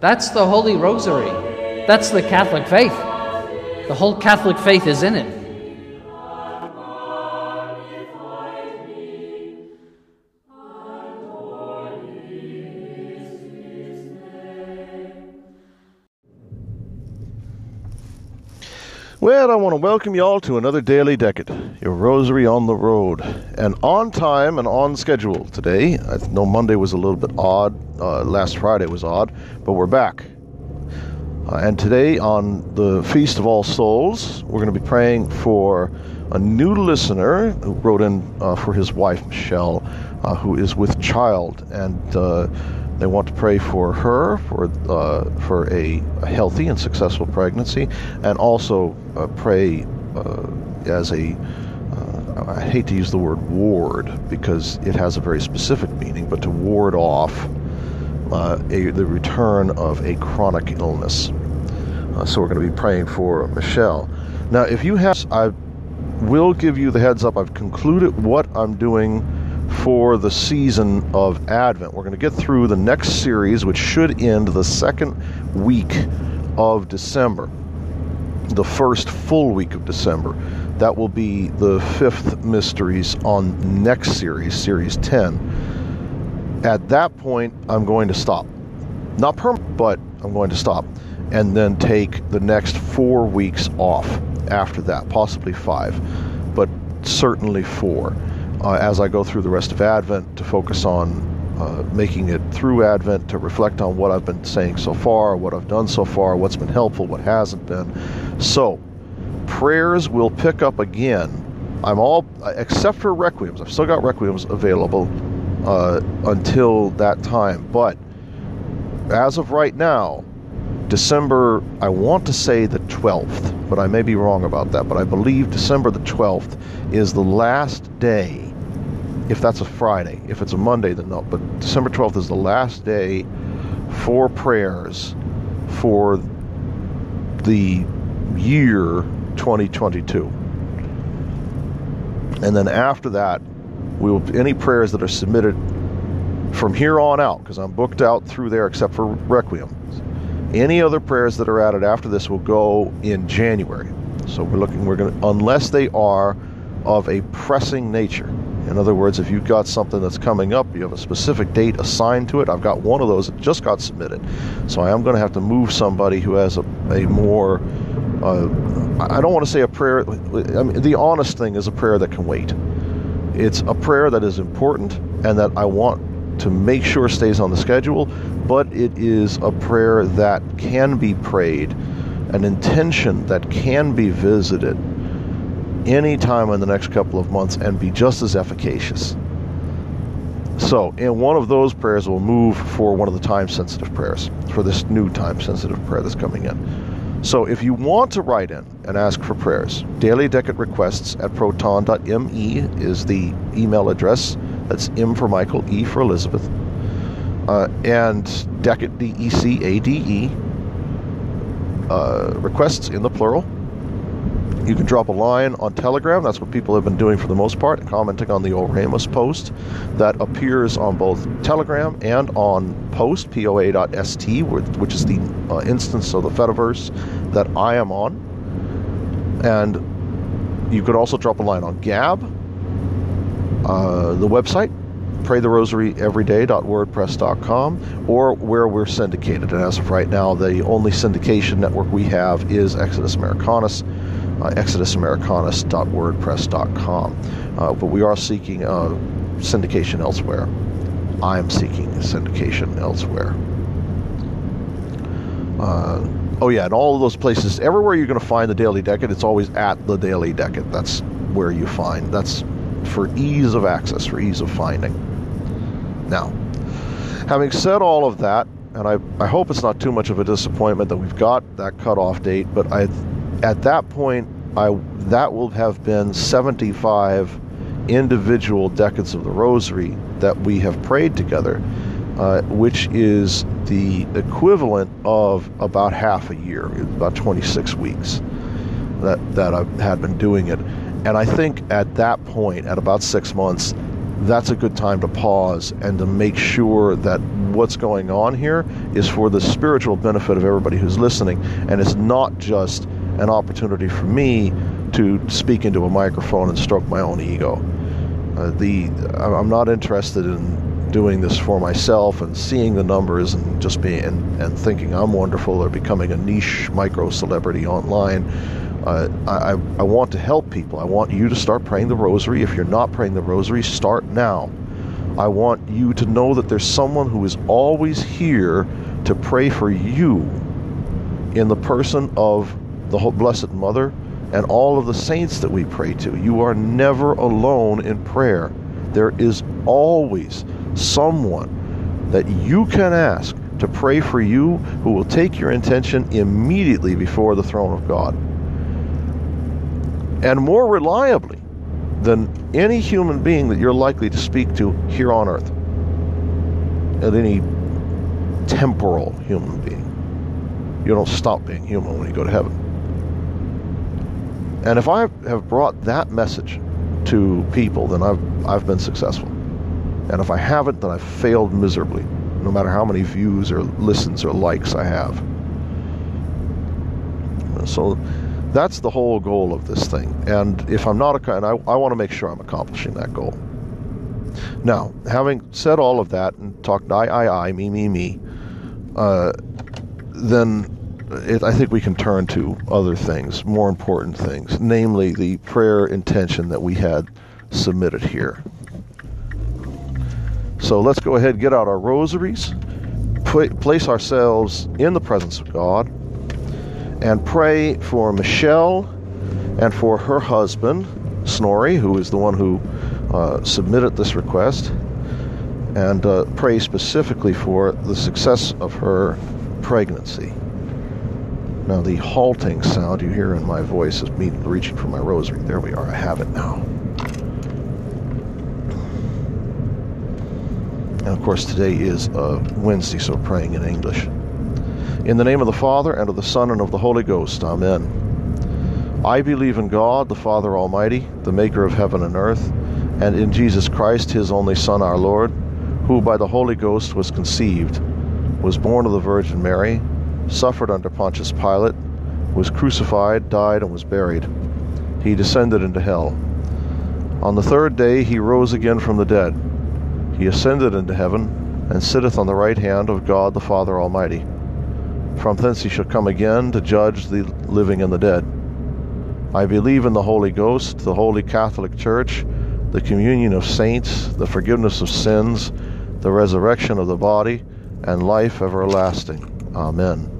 That's the Holy Rosary. That's the Catholic faith. The whole Catholic faith is in it. Well, I want to welcome you all to another Daily Decade, your rosary on the road, and on time and on schedule today. I know Monday was a little bit odd, uh, last Friday was odd, but we're back. Uh, and today, on the Feast of All Souls, we're going to be praying for a new listener who wrote in uh, for his wife, Michelle, uh, who is with child, and uh, they want to pray for her for uh, for a, healthy and successful pregnancy, and also uh, pray uh, as a uh, I hate to use the word ward because it has a very specific meaning, but to ward off uh, a, the return of a chronic illness. Uh, so we're going to be praying for Michelle. Now, if you have, I will give you the heads up. I've concluded what I'm doing for the season of Advent. We're going to get through the next series, which should end the second week of December, the first full week of December. That will be the fifth mysteries on next series, series 10. At that point, I'm going to stop. Not permanent, but I'm going to stop. And then take the next four weeks off after that, possibly five, but certainly four uh, as I go through the rest of Advent to focus on uh, making it through Advent, to reflect on what I've been saying so far, what I've done so far, what's been helpful, what hasn't been. So, prayers will pick up again. I'm all, except for requiems, I've still got requiems available uh, until that time. But as of right now, December, I want to say the 12th, but I may be wrong about that. But I believe December the 12th is the last day if that's a Friday. If it's a Monday, then no. But December 12th is the last day for prayers for the year 2022. And then after that, we will any prayers that are submitted from here on out, because I'm booked out through there except for Requiem. Any other prayers that are added after this will go in January. So we're looking, we're going to, unless they are of a pressing nature. In other words, if you've got something that's coming up, you have a specific date assigned to it. I've got one of those that just got submitted. So I am going to have to move somebody who has a, a more, uh, I don't want to say a prayer, I mean, the honest thing is a prayer that can wait. It's a prayer that is important and that I want to make sure stays on the schedule, but it is a prayer that can be prayed, an intention that can be visited any time in the next couple of months and be just as efficacious. So, in one of those prayers, we'll move for one of the time sensitive prayers, for this new time sensitive prayer that's coming in. So, if you want to write in and ask for prayers, daily decade requests at proton.me is the email address. That's M for Michael, E for Elizabeth. Uh, and decade, D E C A D E, uh, requests in the plural you can drop a line on Telegram. That's what people have been doing for the most part, commenting on the Oremus post that appears on both Telegram and on Post, poa.st, which is the uh, instance of the Fediverse that I am on. And you could also drop a line on Gab, uh, the website, praytherosaryeveryday.wordpress.com, or where we're syndicated. And as of right now, the only syndication network we have is Exodus Americanus uh, exodusamericanus.wordpress.com. Uh, but we are seeking uh, syndication elsewhere. I am seeking syndication elsewhere. Uh, oh yeah, and all of those places, everywhere you're going to find the Daily Decade, it's always at the Daily Decade. That's where you find. That's for ease of access, for ease of finding. Now, Having said all of that, and I, I hope it's not too much of a disappointment that we've got that cutoff date, but I, at that point, I that will have been 75 individual decades of the Rosary that we have prayed together, uh, which is the equivalent of about half a year, about 26 weeks that that I had been doing it, and I think at that point, at about six months, that's a good time to pause and to make sure that what's going on here is for the spiritual benefit of everybody who's listening, and it's not just an opportunity for me to speak into a microphone and stroke my own ego. Uh, the I'm not interested in doing this for myself and seeing the numbers and just being and, and thinking I'm wonderful or becoming a niche micro celebrity online. Uh, I, I want to help people. I want you to start praying the rosary. If you're not praying the rosary, start now. I want you to know that there's someone who is always here to pray for you in the person of the Blessed Mother and all of the saints that we pray to. You are never alone in prayer. There is always someone that you can ask to pray for you who will take your intention immediately before the throne of God and more reliably than any human being that you're likely to speak to here on earth, at any temporal human being. You don't stop being human when you go to heaven. And if I have brought that message to people, then I've, I've been successful. And if I haven't, then I've failed miserably, no matter how many views or listens or likes I have. So that's the whole goal of this thing. And if I'm not a, and I, I want to make sure I'm accomplishing that goal. Now, having said all of that and talked I, I, I, me, me, me, uh, then it, I think we can turn to other things, more important things, namely the prayer intention that we had submitted here. So let's go ahead and get out our rosaries, put, place ourselves in the presence of God and pray for Michelle and for her husband, Snorri, who is the one who uh, submitted this request, and uh, pray specifically for the success of her pregnancy. Now, the halting sound you hear in my voice is me reaching for my rosary. There we are, I have it now. And of course, today is uh, Wednesday, so praying in English. In the name of the Father, and of the Son, and of the Holy Ghost. Amen. I believe in God, the Father Almighty, the maker of heaven and earth, and in Jesus Christ, his only Son, our Lord, who by the Holy Ghost was conceived, was born of the Virgin Mary, suffered under Pontius Pilate, was crucified, died, and was buried. He descended into hell. On the third day he rose again from the dead. He ascended into heaven, and sitteth on the right hand of God the Father Almighty. From thence he shall come again to judge the living and the dead. I believe in the Holy Ghost, the Holy Catholic Church, the communion of saints, the forgiveness of sins, the resurrection of the body, and life everlasting. Amen.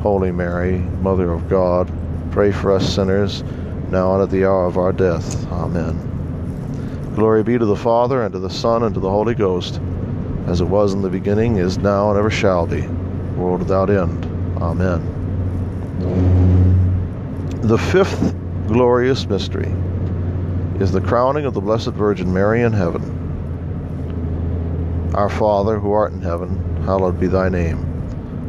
Holy Mary, Mother of God, pray for us sinners, now and at the hour of our death. Amen. Glory be to the Father, and to the Son, and to the Holy Ghost as it was in the beginning, is now, and ever shall be, world without end. Amen. The fifth glorious mystery is the crowning of the Blessed Virgin Mary in heaven. Our Father, who art in heaven, hallowed be thy name.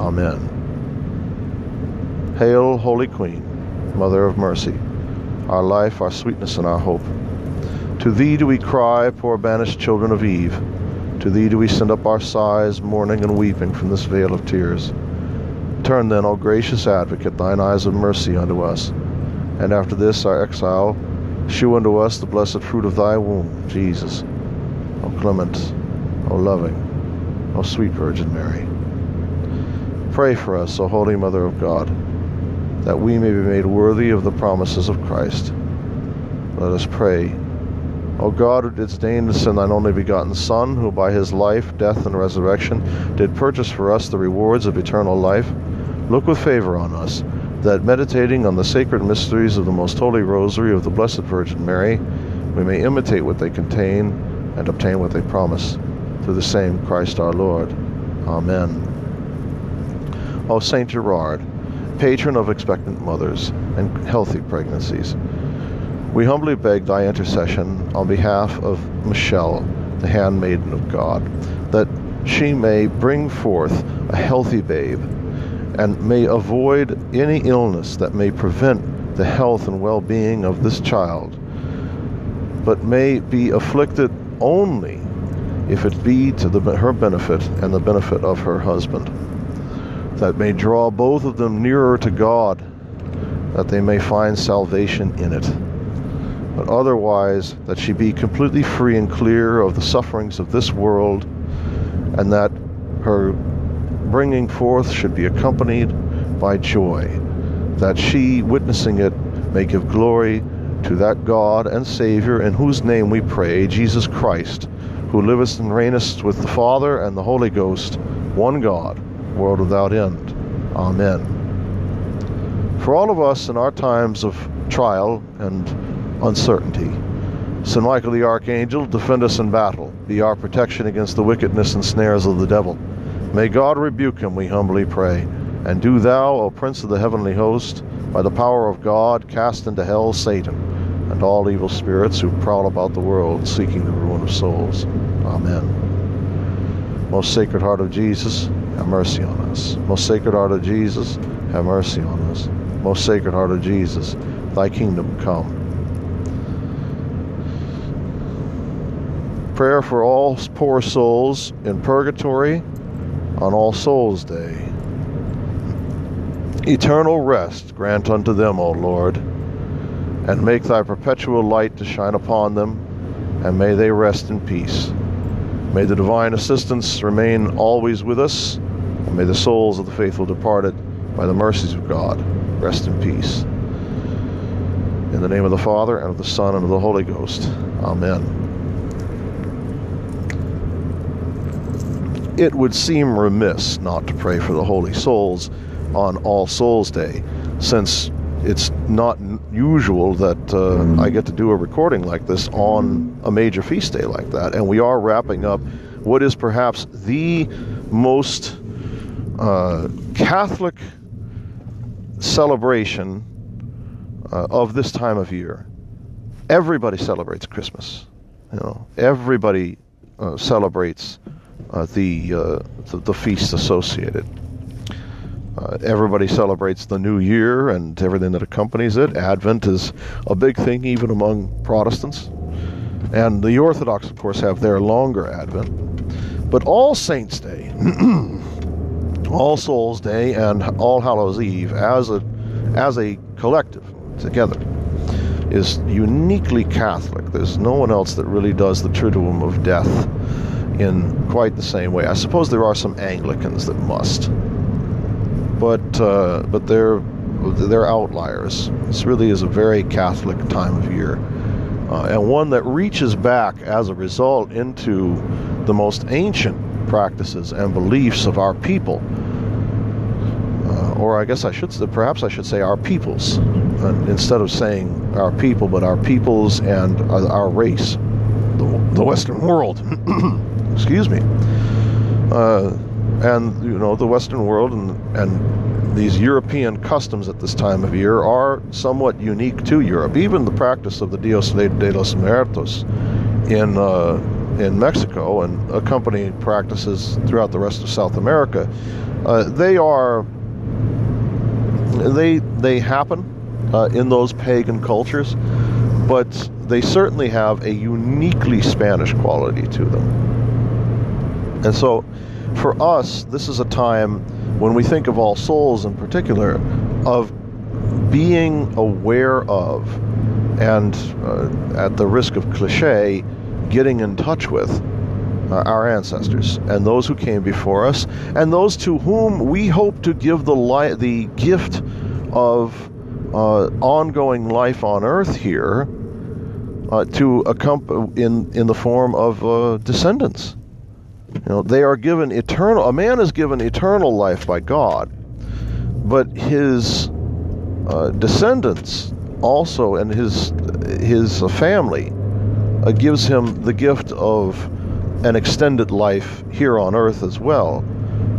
Amen. Hail, Holy Queen, Mother of Mercy, our life, our sweetness, and our hope. To thee do we cry, poor banished children of Eve. To thee do we send up our sighs, mourning and weeping from this vale of tears. Turn then, O gracious Advocate, thine eyes of mercy unto us, and after this our exile, Shew unto us the blessed fruit of thy womb, Jesus. O clement, O loving, O sweet Virgin Mary. Pray for us, O Holy Mother of God, that we may be made worthy of the promises of Christ. Let us pray. O God, who didst deign to send thine only begotten Son, who by his life, death, and resurrection did purchase for us the rewards of eternal life, look with favor on us that meditating on the sacred mysteries of the most holy rosary of the Blessed Virgin Mary, we may imitate what they contain and obtain what they promise. Through the same Christ our Lord. Amen. O Saint Gerard, patron of expectant mothers and healthy pregnancies, we humbly beg thy intercession on behalf of Michelle, the handmaiden of God, that she may bring forth a healthy babe and may avoid any illness that may prevent the health and well being of this child, but may be afflicted only if it be to the, her benefit and the benefit of her husband, that may draw both of them nearer to God, that they may find salvation in it. But otherwise, that she be completely free and clear of the sufferings of this world, and that her bringing forth should be accompanied by joy, that she, witnessing it, may give glory to that God and Savior in whose name we pray, Jesus Christ, who livest and reignest with the Father and the Holy Ghost, one God, world without end. Amen. For all of us in our times of trial and uncertainty, St. Michael the Archangel, defend us in battle, be our protection against the wickedness and snares of the devil. May God rebuke him, we humbly pray. And do thou, O Prince of the heavenly host, by the power of God, cast into hell Satan and all evil spirits who prowl about the world seeking the ruin of souls. Amen. Most Sacred Heart of Jesus, have mercy on us. Most Sacred Heart of Jesus, have mercy on us. Most Sacred Heart of Jesus, thy kingdom come. Prayer for all poor souls in purgatory on All Souls Day. Eternal rest grant unto them, O Lord, and make thy perpetual light to shine upon them, and may they rest in peace. May the divine assistance remain always with us, and may the souls of the faithful departed, by the mercies of God, rest in peace. In the name of the Father, and of the Son, and of the Holy Ghost. Amen. It would seem remiss not to pray for the holy souls on All Souls Day, since it's not usual that uh, I get to do a recording like this on a major feast day like that. And we are wrapping up what is perhaps the most uh, Catholic celebration uh, of this time of year. Everybody celebrates Christmas. You know, everybody uh, celebrates uh, the, uh, the, the feasts associated. Uh, everybody celebrates the new year and everything that accompanies it. Advent is a big thing even among Protestants. And the Orthodox, of course, have their longer Advent. But All Saints' Day, All Souls Day, and All Hallows Eve, as a, as a collective together, is uniquely Catholic. There's no one else that really does the Triduum of Death in quite the same way. I suppose there are some Anglicans that must, but uh, but they're they're outliers. This really is a very Catholic time of year, uh, and one that reaches back as a result into the most ancient practices and beliefs of our people. Uh, or I guess I should perhaps I should say our peoples uh, instead of saying our people, but our peoples and our, our race, the, the Western world. excuse me. Uh, and you know the Western world and and these European customs at this time of year are somewhat unique to Europe. Even the practice of the Dios de los Muertos in uh, in Mexico and accompanying practices throughout the rest of South America, uh, they are they they happen uh, in those pagan cultures, but they certainly have a uniquely Spanish quality to them. And so, for us, this is a time when we think of All Souls in particular, of being aware of, and uh, at the risk of cliche, getting in touch with uh, our ancestors and those who came before us, and those to whom we hope to give the li- the gift of uh, ongoing life on Earth here uh, to accompany in in the form of uh, descendants. You know, they are given eternal. A man is given eternal life by God, but his uh, descendants also and his his family uh, gives him the gift of an extended life here on earth as well,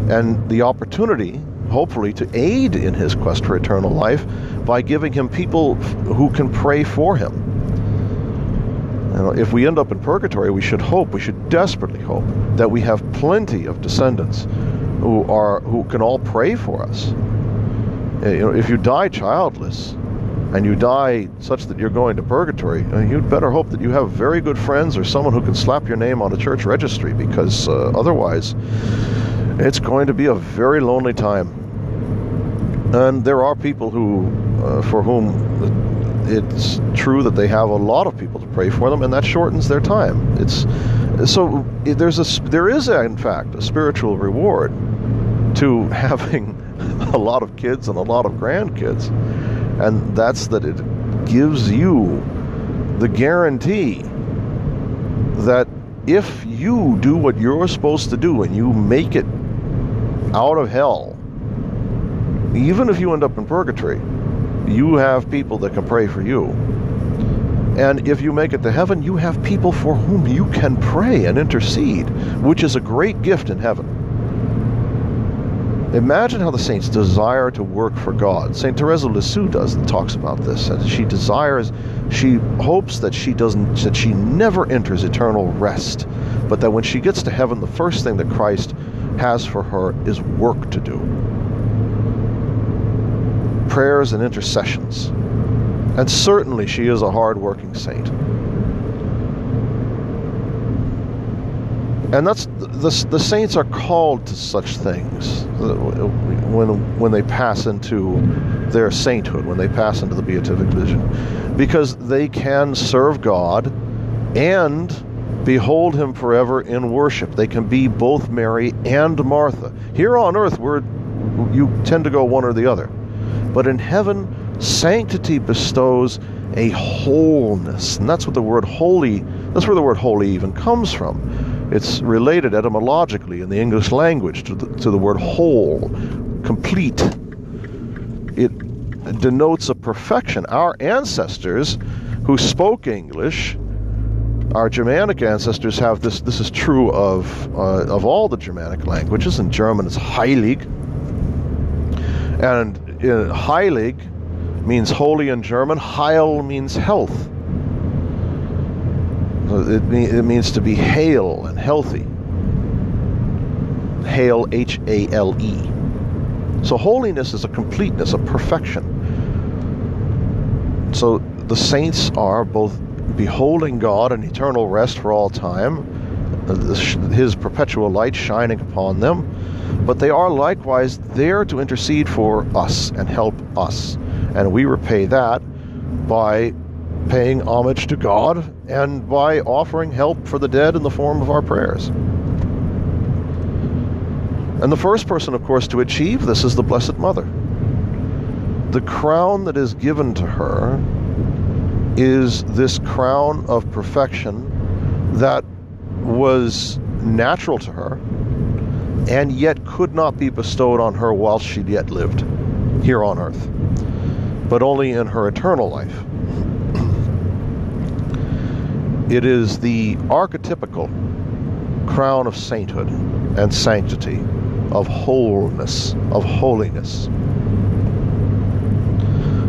and the opportunity, hopefully, to aid in his quest for eternal life by giving him people who can pray for him know, if we end up in purgatory, we should hope, we should desperately hope that we have plenty of descendants who are who can all pray for us. Uh, you know, if you die childless and you die such that you're going to purgatory, uh, you'd better hope that you have very good friends or someone who can slap your name on a church registry because uh, otherwise it's going to be a very lonely time. And there are people who, uh, for whom it's true that they have a lot of people to pray for them, and that shortens their time. It's so there's a there is a, in fact a spiritual reward to having a lot of kids and a lot of grandkids, and that's that it gives you the guarantee that if you do what you're supposed to do and you make it out of hell, even if you end up in purgatory, you have people that can pray for you. And if you make it to heaven, you have people for whom you can pray and intercede, which is a great gift in heaven. Imagine how the saints desire to work for God. St. Teresa of Lisieux does and talks about this. And she desires, she hopes that she doesn't, that she never enters eternal rest, but that when she gets to heaven, the first thing that Christ has for her is work to do prayers and intercessions. And certainly she is a hard working saint. And that's the, the saints are called to such things when, when they pass into their sainthood, when they pass into the beatific vision, because they can serve God and behold Him forever in worship. They can be both Mary and Martha. Here on earth, we're, you tend to go one or the other. But in heaven, sanctity bestows a wholeness. And that's what the word holy, that's where the word holy even comes from. It's related etymologically in the English language to the, to the word whole, complete. It denotes a perfection. Our ancestors who spoke English, our Germanic ancestors have this. This is true of uh, of all the Germanic languages. In German, it's heilig, and uh, heilig means holy in German. Heil means health. It, it means to be hale and healthy. Hale, H A L E. So holiness is a completeness, a perfection. So the saints are both beholding God in eternal rest for all time, His perpetual light shining upon them but they are likewise there to intercede for us and help us. And we repay that by paying homage to God and by offering help for the dead in the form of our prayers. And the first person, of course, to achieve this is the Blessed Mother. The crown that is given to her is this crown of perfection that was natural to her and yet could not be bestowed on her while she yet lived here on earth, but only in her eternal life. It is the archetypical crown of sainthood and sanctity, of wholeness, of holiness.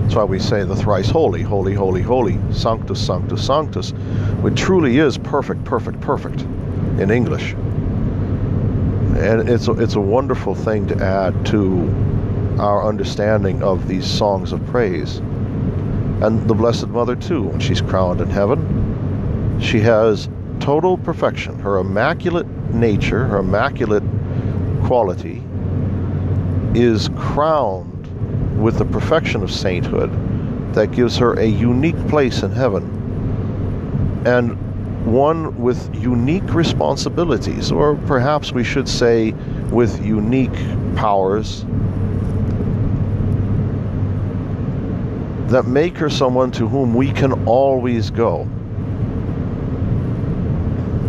That's why we say the thrice holy, holy, holy, holy, sanctus, sanctus, sanctus, which truly is perfect, perfect, perfect in English and it's a, it's a wonderful thing to add to our understanding of these songs of praise. And the Blessed Mother, too, when she's crowned in heaven, she has total perfection. Her immaculate nature, her immaculate quality, is crowned with the perfection of sainthood that gives her a unique place in heaven. And one with unique responsibilities, or perhaps we should say with unique powers that make her someone to whom we can always go,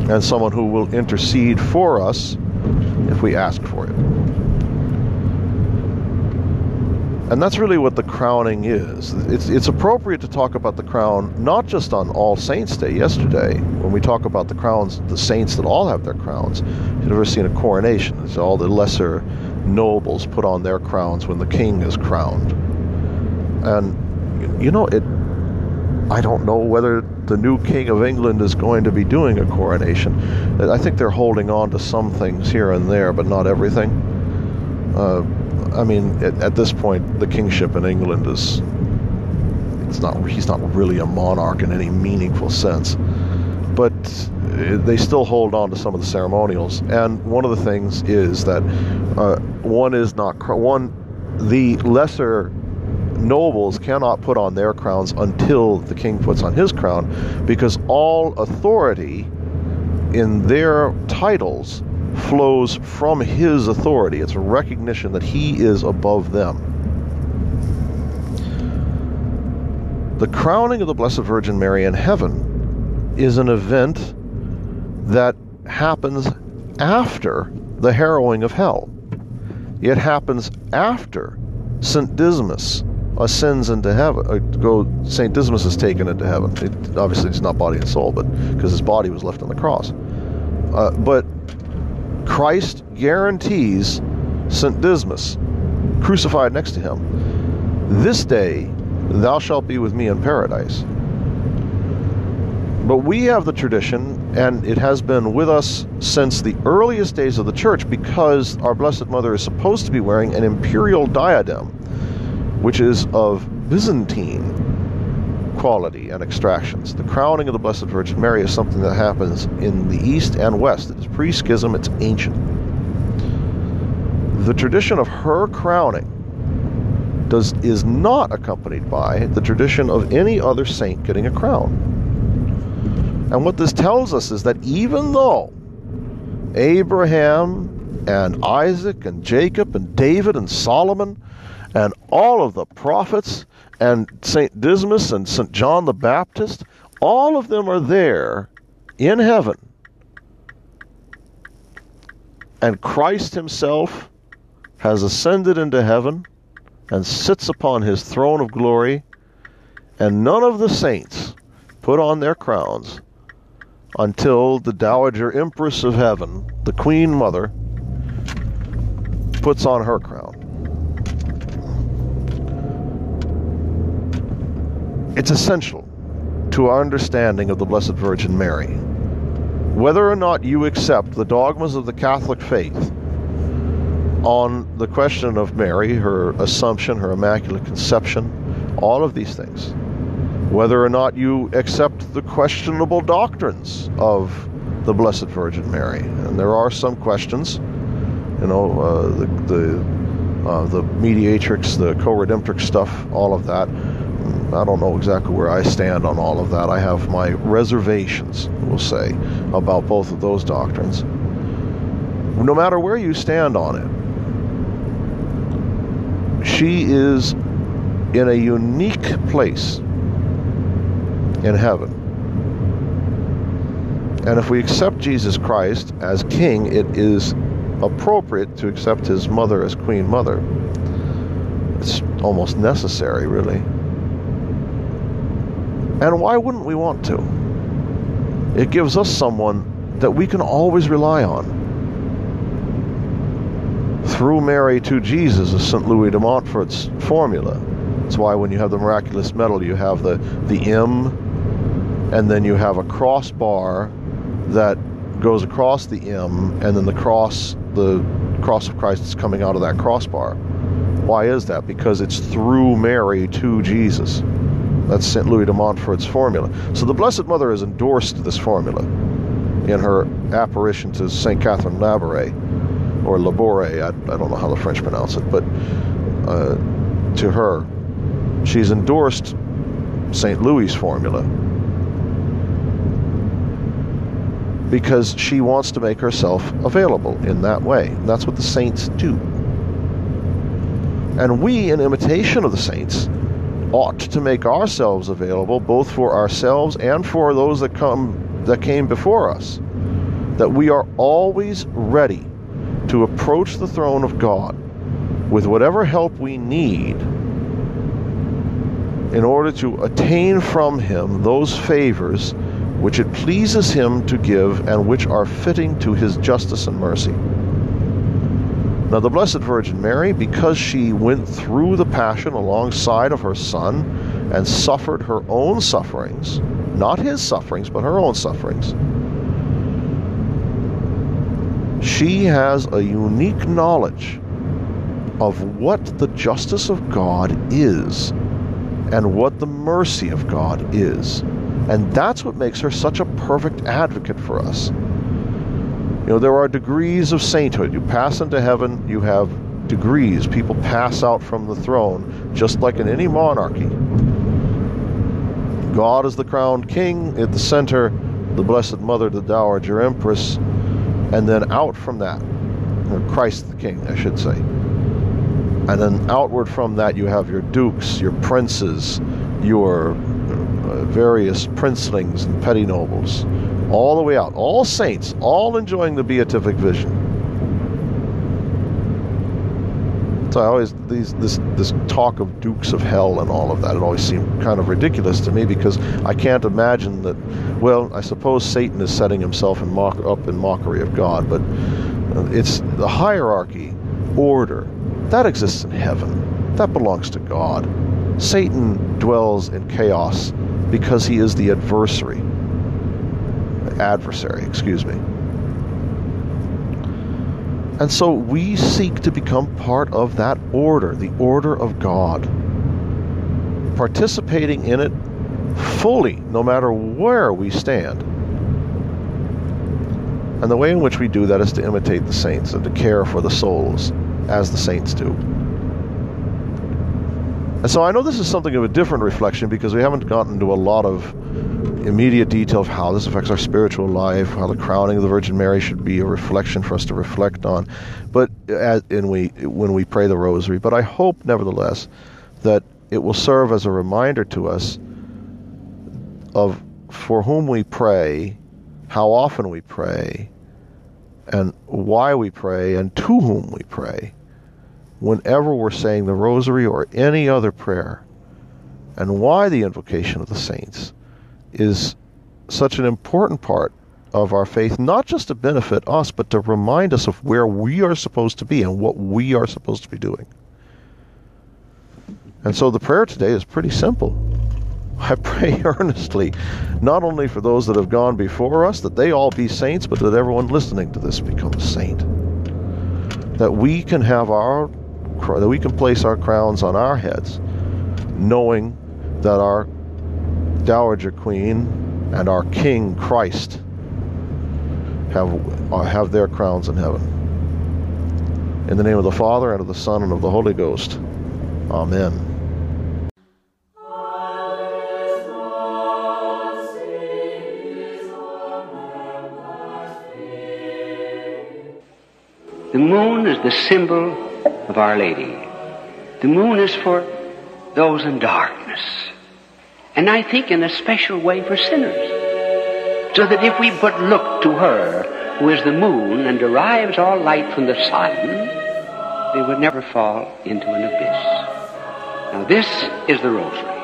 and someone who will intercede for us if we ask for it. And that's really what the crowning is. It's, it's appropriate to talk about the crown not just on All Saints' Day yesterday, when we talk about the crowns, the saints that all have their crowns. You've never seen a coronation? It's all the lesser nobles put on their crowns when the king is crowned. And, you know, it. I don't know whether the new king of England is going to be doing a coronation. I think they're holding on to some things here and there, but not everything. Uh, I mean, at, at, this point, the kingship in England is it's not he's not really a monarch in any meaningful sense, but they still hold on to some of the ceremonials. And one of the things is that uh, one is not one the lesser nobles cannot put on their crowns until the king puts on his crown, because all authority in their titles flows from his authority. It's a recognition that he is above them. The crowning of the Blessed Virgin Mary in heaven is an event that happens after the harrowing of hell. It happens after St. Dismas ascends into heaven. Uh, go, St. Dismas is taken into heaven. It, obviously, it's not body and soul, but because his body was left on the cross. Uh, but Christ guarantees St. Dismas crucified next to him. This day thou shalt be with me in paradise. But we have the tradition, and it has been with us since the earliest days of the church, because our Blessed Mother is supposed to be wearing an imperial diadem, which is of Byzantine quality and extractions. The crowning of the Blessed Virgin Mary is something that happens in the East and West. It is pre schism, it's ancient. The tradition of her crowning does, is not accompanied by the tradition of any other saint getting a crown. And what this tells us is that even though Abraham and Isaac and Jacob and David and Solomon and all of the prophets and St. Dismas and St. John the Baptist, all of them are there in heaven. And Christ himself has ascended into heaven and sits upon his throne of glory, and none of the saints put on their crowns until the Dowager Empress of Heaven, the Queen Mother, puts on her crown. It's essential to our understanding of the Blessed Virgin Mary. Whether or not you accept the dogmas of the Catholic faith on the question of Mary, her assumption, her immaculate conception, all of these things whether or not you accept the questionable doctrines of the Blessed Virgin Mary. And there are some questions, you know, uh, the the, uh, the mediatrix, the co-redemptrix stuff, all of that. I don't know exactly where I stand on all of that. I have my reservations, we'll say, about both of those doctrines. No matter where you stand on it, she is in a unique place in heaven. And if we accept Jesus Christ as King, it is appropriate to accept his mother as Queen Mother. It's almost necessary, really. And why wouldn't we want to? It gives us someone that we can always rely on. Through Mary to Jesus is St. Louis de Montfort's formula. That's why when you have the miraculous medal, you have the, the M and then you have a crossbar that goes across the M, and then the cross, the cross of Christ is coming out of that crossbar. Why is that? Because it's through Mary to Jesus. That's St. Louis de Montfort's formula. So the Blessed Mother has endorsed this formula in her apparition to St. Catherine Labouré, or Labore, I, I, don't know how the French pronounce it, but uh, to her, she's endorsed St. Louis' formula because she wants to make herself available in that way. And that's what the saints do. And we, in imitation of the saints, ought to make ourselves available both for ourselves and for those that come that came before us. That we are always ready to approach the throne of God with whatever help we need in order to attain from him those favors which it pleases him to give, and which are fitting to his justice and mercy. Now, the Blessed Virgin Mary, because she went through the Passion alongside of her Son and suffered her own sufferings, not his sufferings, but her own sufferings, she has a unique knowledge of what the justice of God is and what the mercy of God is. And that's what makes her such a perfect advocate for us. You know, there are degrees of sainthood. You pass into heaven, you have degrees. People pass out from the throne, just like in any monarchy. God is the crowned king at the center, the Blessed Mother, the Dowager Empress, and then out from that, Christ the King, I should say. And then outward from that, you have your dukes, your princes, your uh, various princelings and petty nobles, all the way out. All saints, all enjoying the beatific vision. So I always these this this talk of dukes of hell and all of that. It always seemed kind of ridiculous to me because I can't imagine that. Well, I suppose Satan is setting himself in mock, up in mockery of God, but it's the hierarchy, order, that exists in heaven. That belongs to God. Satan dwells in chaos because he is the adversary. Adversary, excuse me. And so we seek to become part of that order, the order of God. Participating in it fully, no matter where we stand. And the way in which we do that is to imitate the saints and to care for the souls as the saints do. And so I know this is something of a different reflection because we haven't gotten into a lot of immediate detail of how this affects our spiritual life, how the crowning of the Virgin Mary should be a reflection for us to reflect on. But uh, as, in we when we pray the Rosary, but I hope nevertheless that it will serve as a reminder to us of for whom we pray, how often we pray, and why we pray, and to whom we pray whenever we're saying the rosary or any other prayer, and why the invocation of the saints is such an important part of our faith, not just to benefit us, but to remind us of where we are supposed to be and what we are supposed to be doing. And so the prayer today is pretty simple. I pray earnestly, not only for those that have gone before us, that they all be saints, but that everyone listening to this become a saint. That we can have our that we can place our crowns on our heads, knowing that our Dowager Queen and our King Christ have uh, have their crowns in heaven. In the name of the Father and of the Son and of the Holy Ghost. Amen. The moon is the symbol of Our Lady. The moon is for those in darkness. And I think in a special way for sinners. So that if we but look to her, who is the moon and derives all light from the sun, they would never fall into an abyss. Now this is the rosary.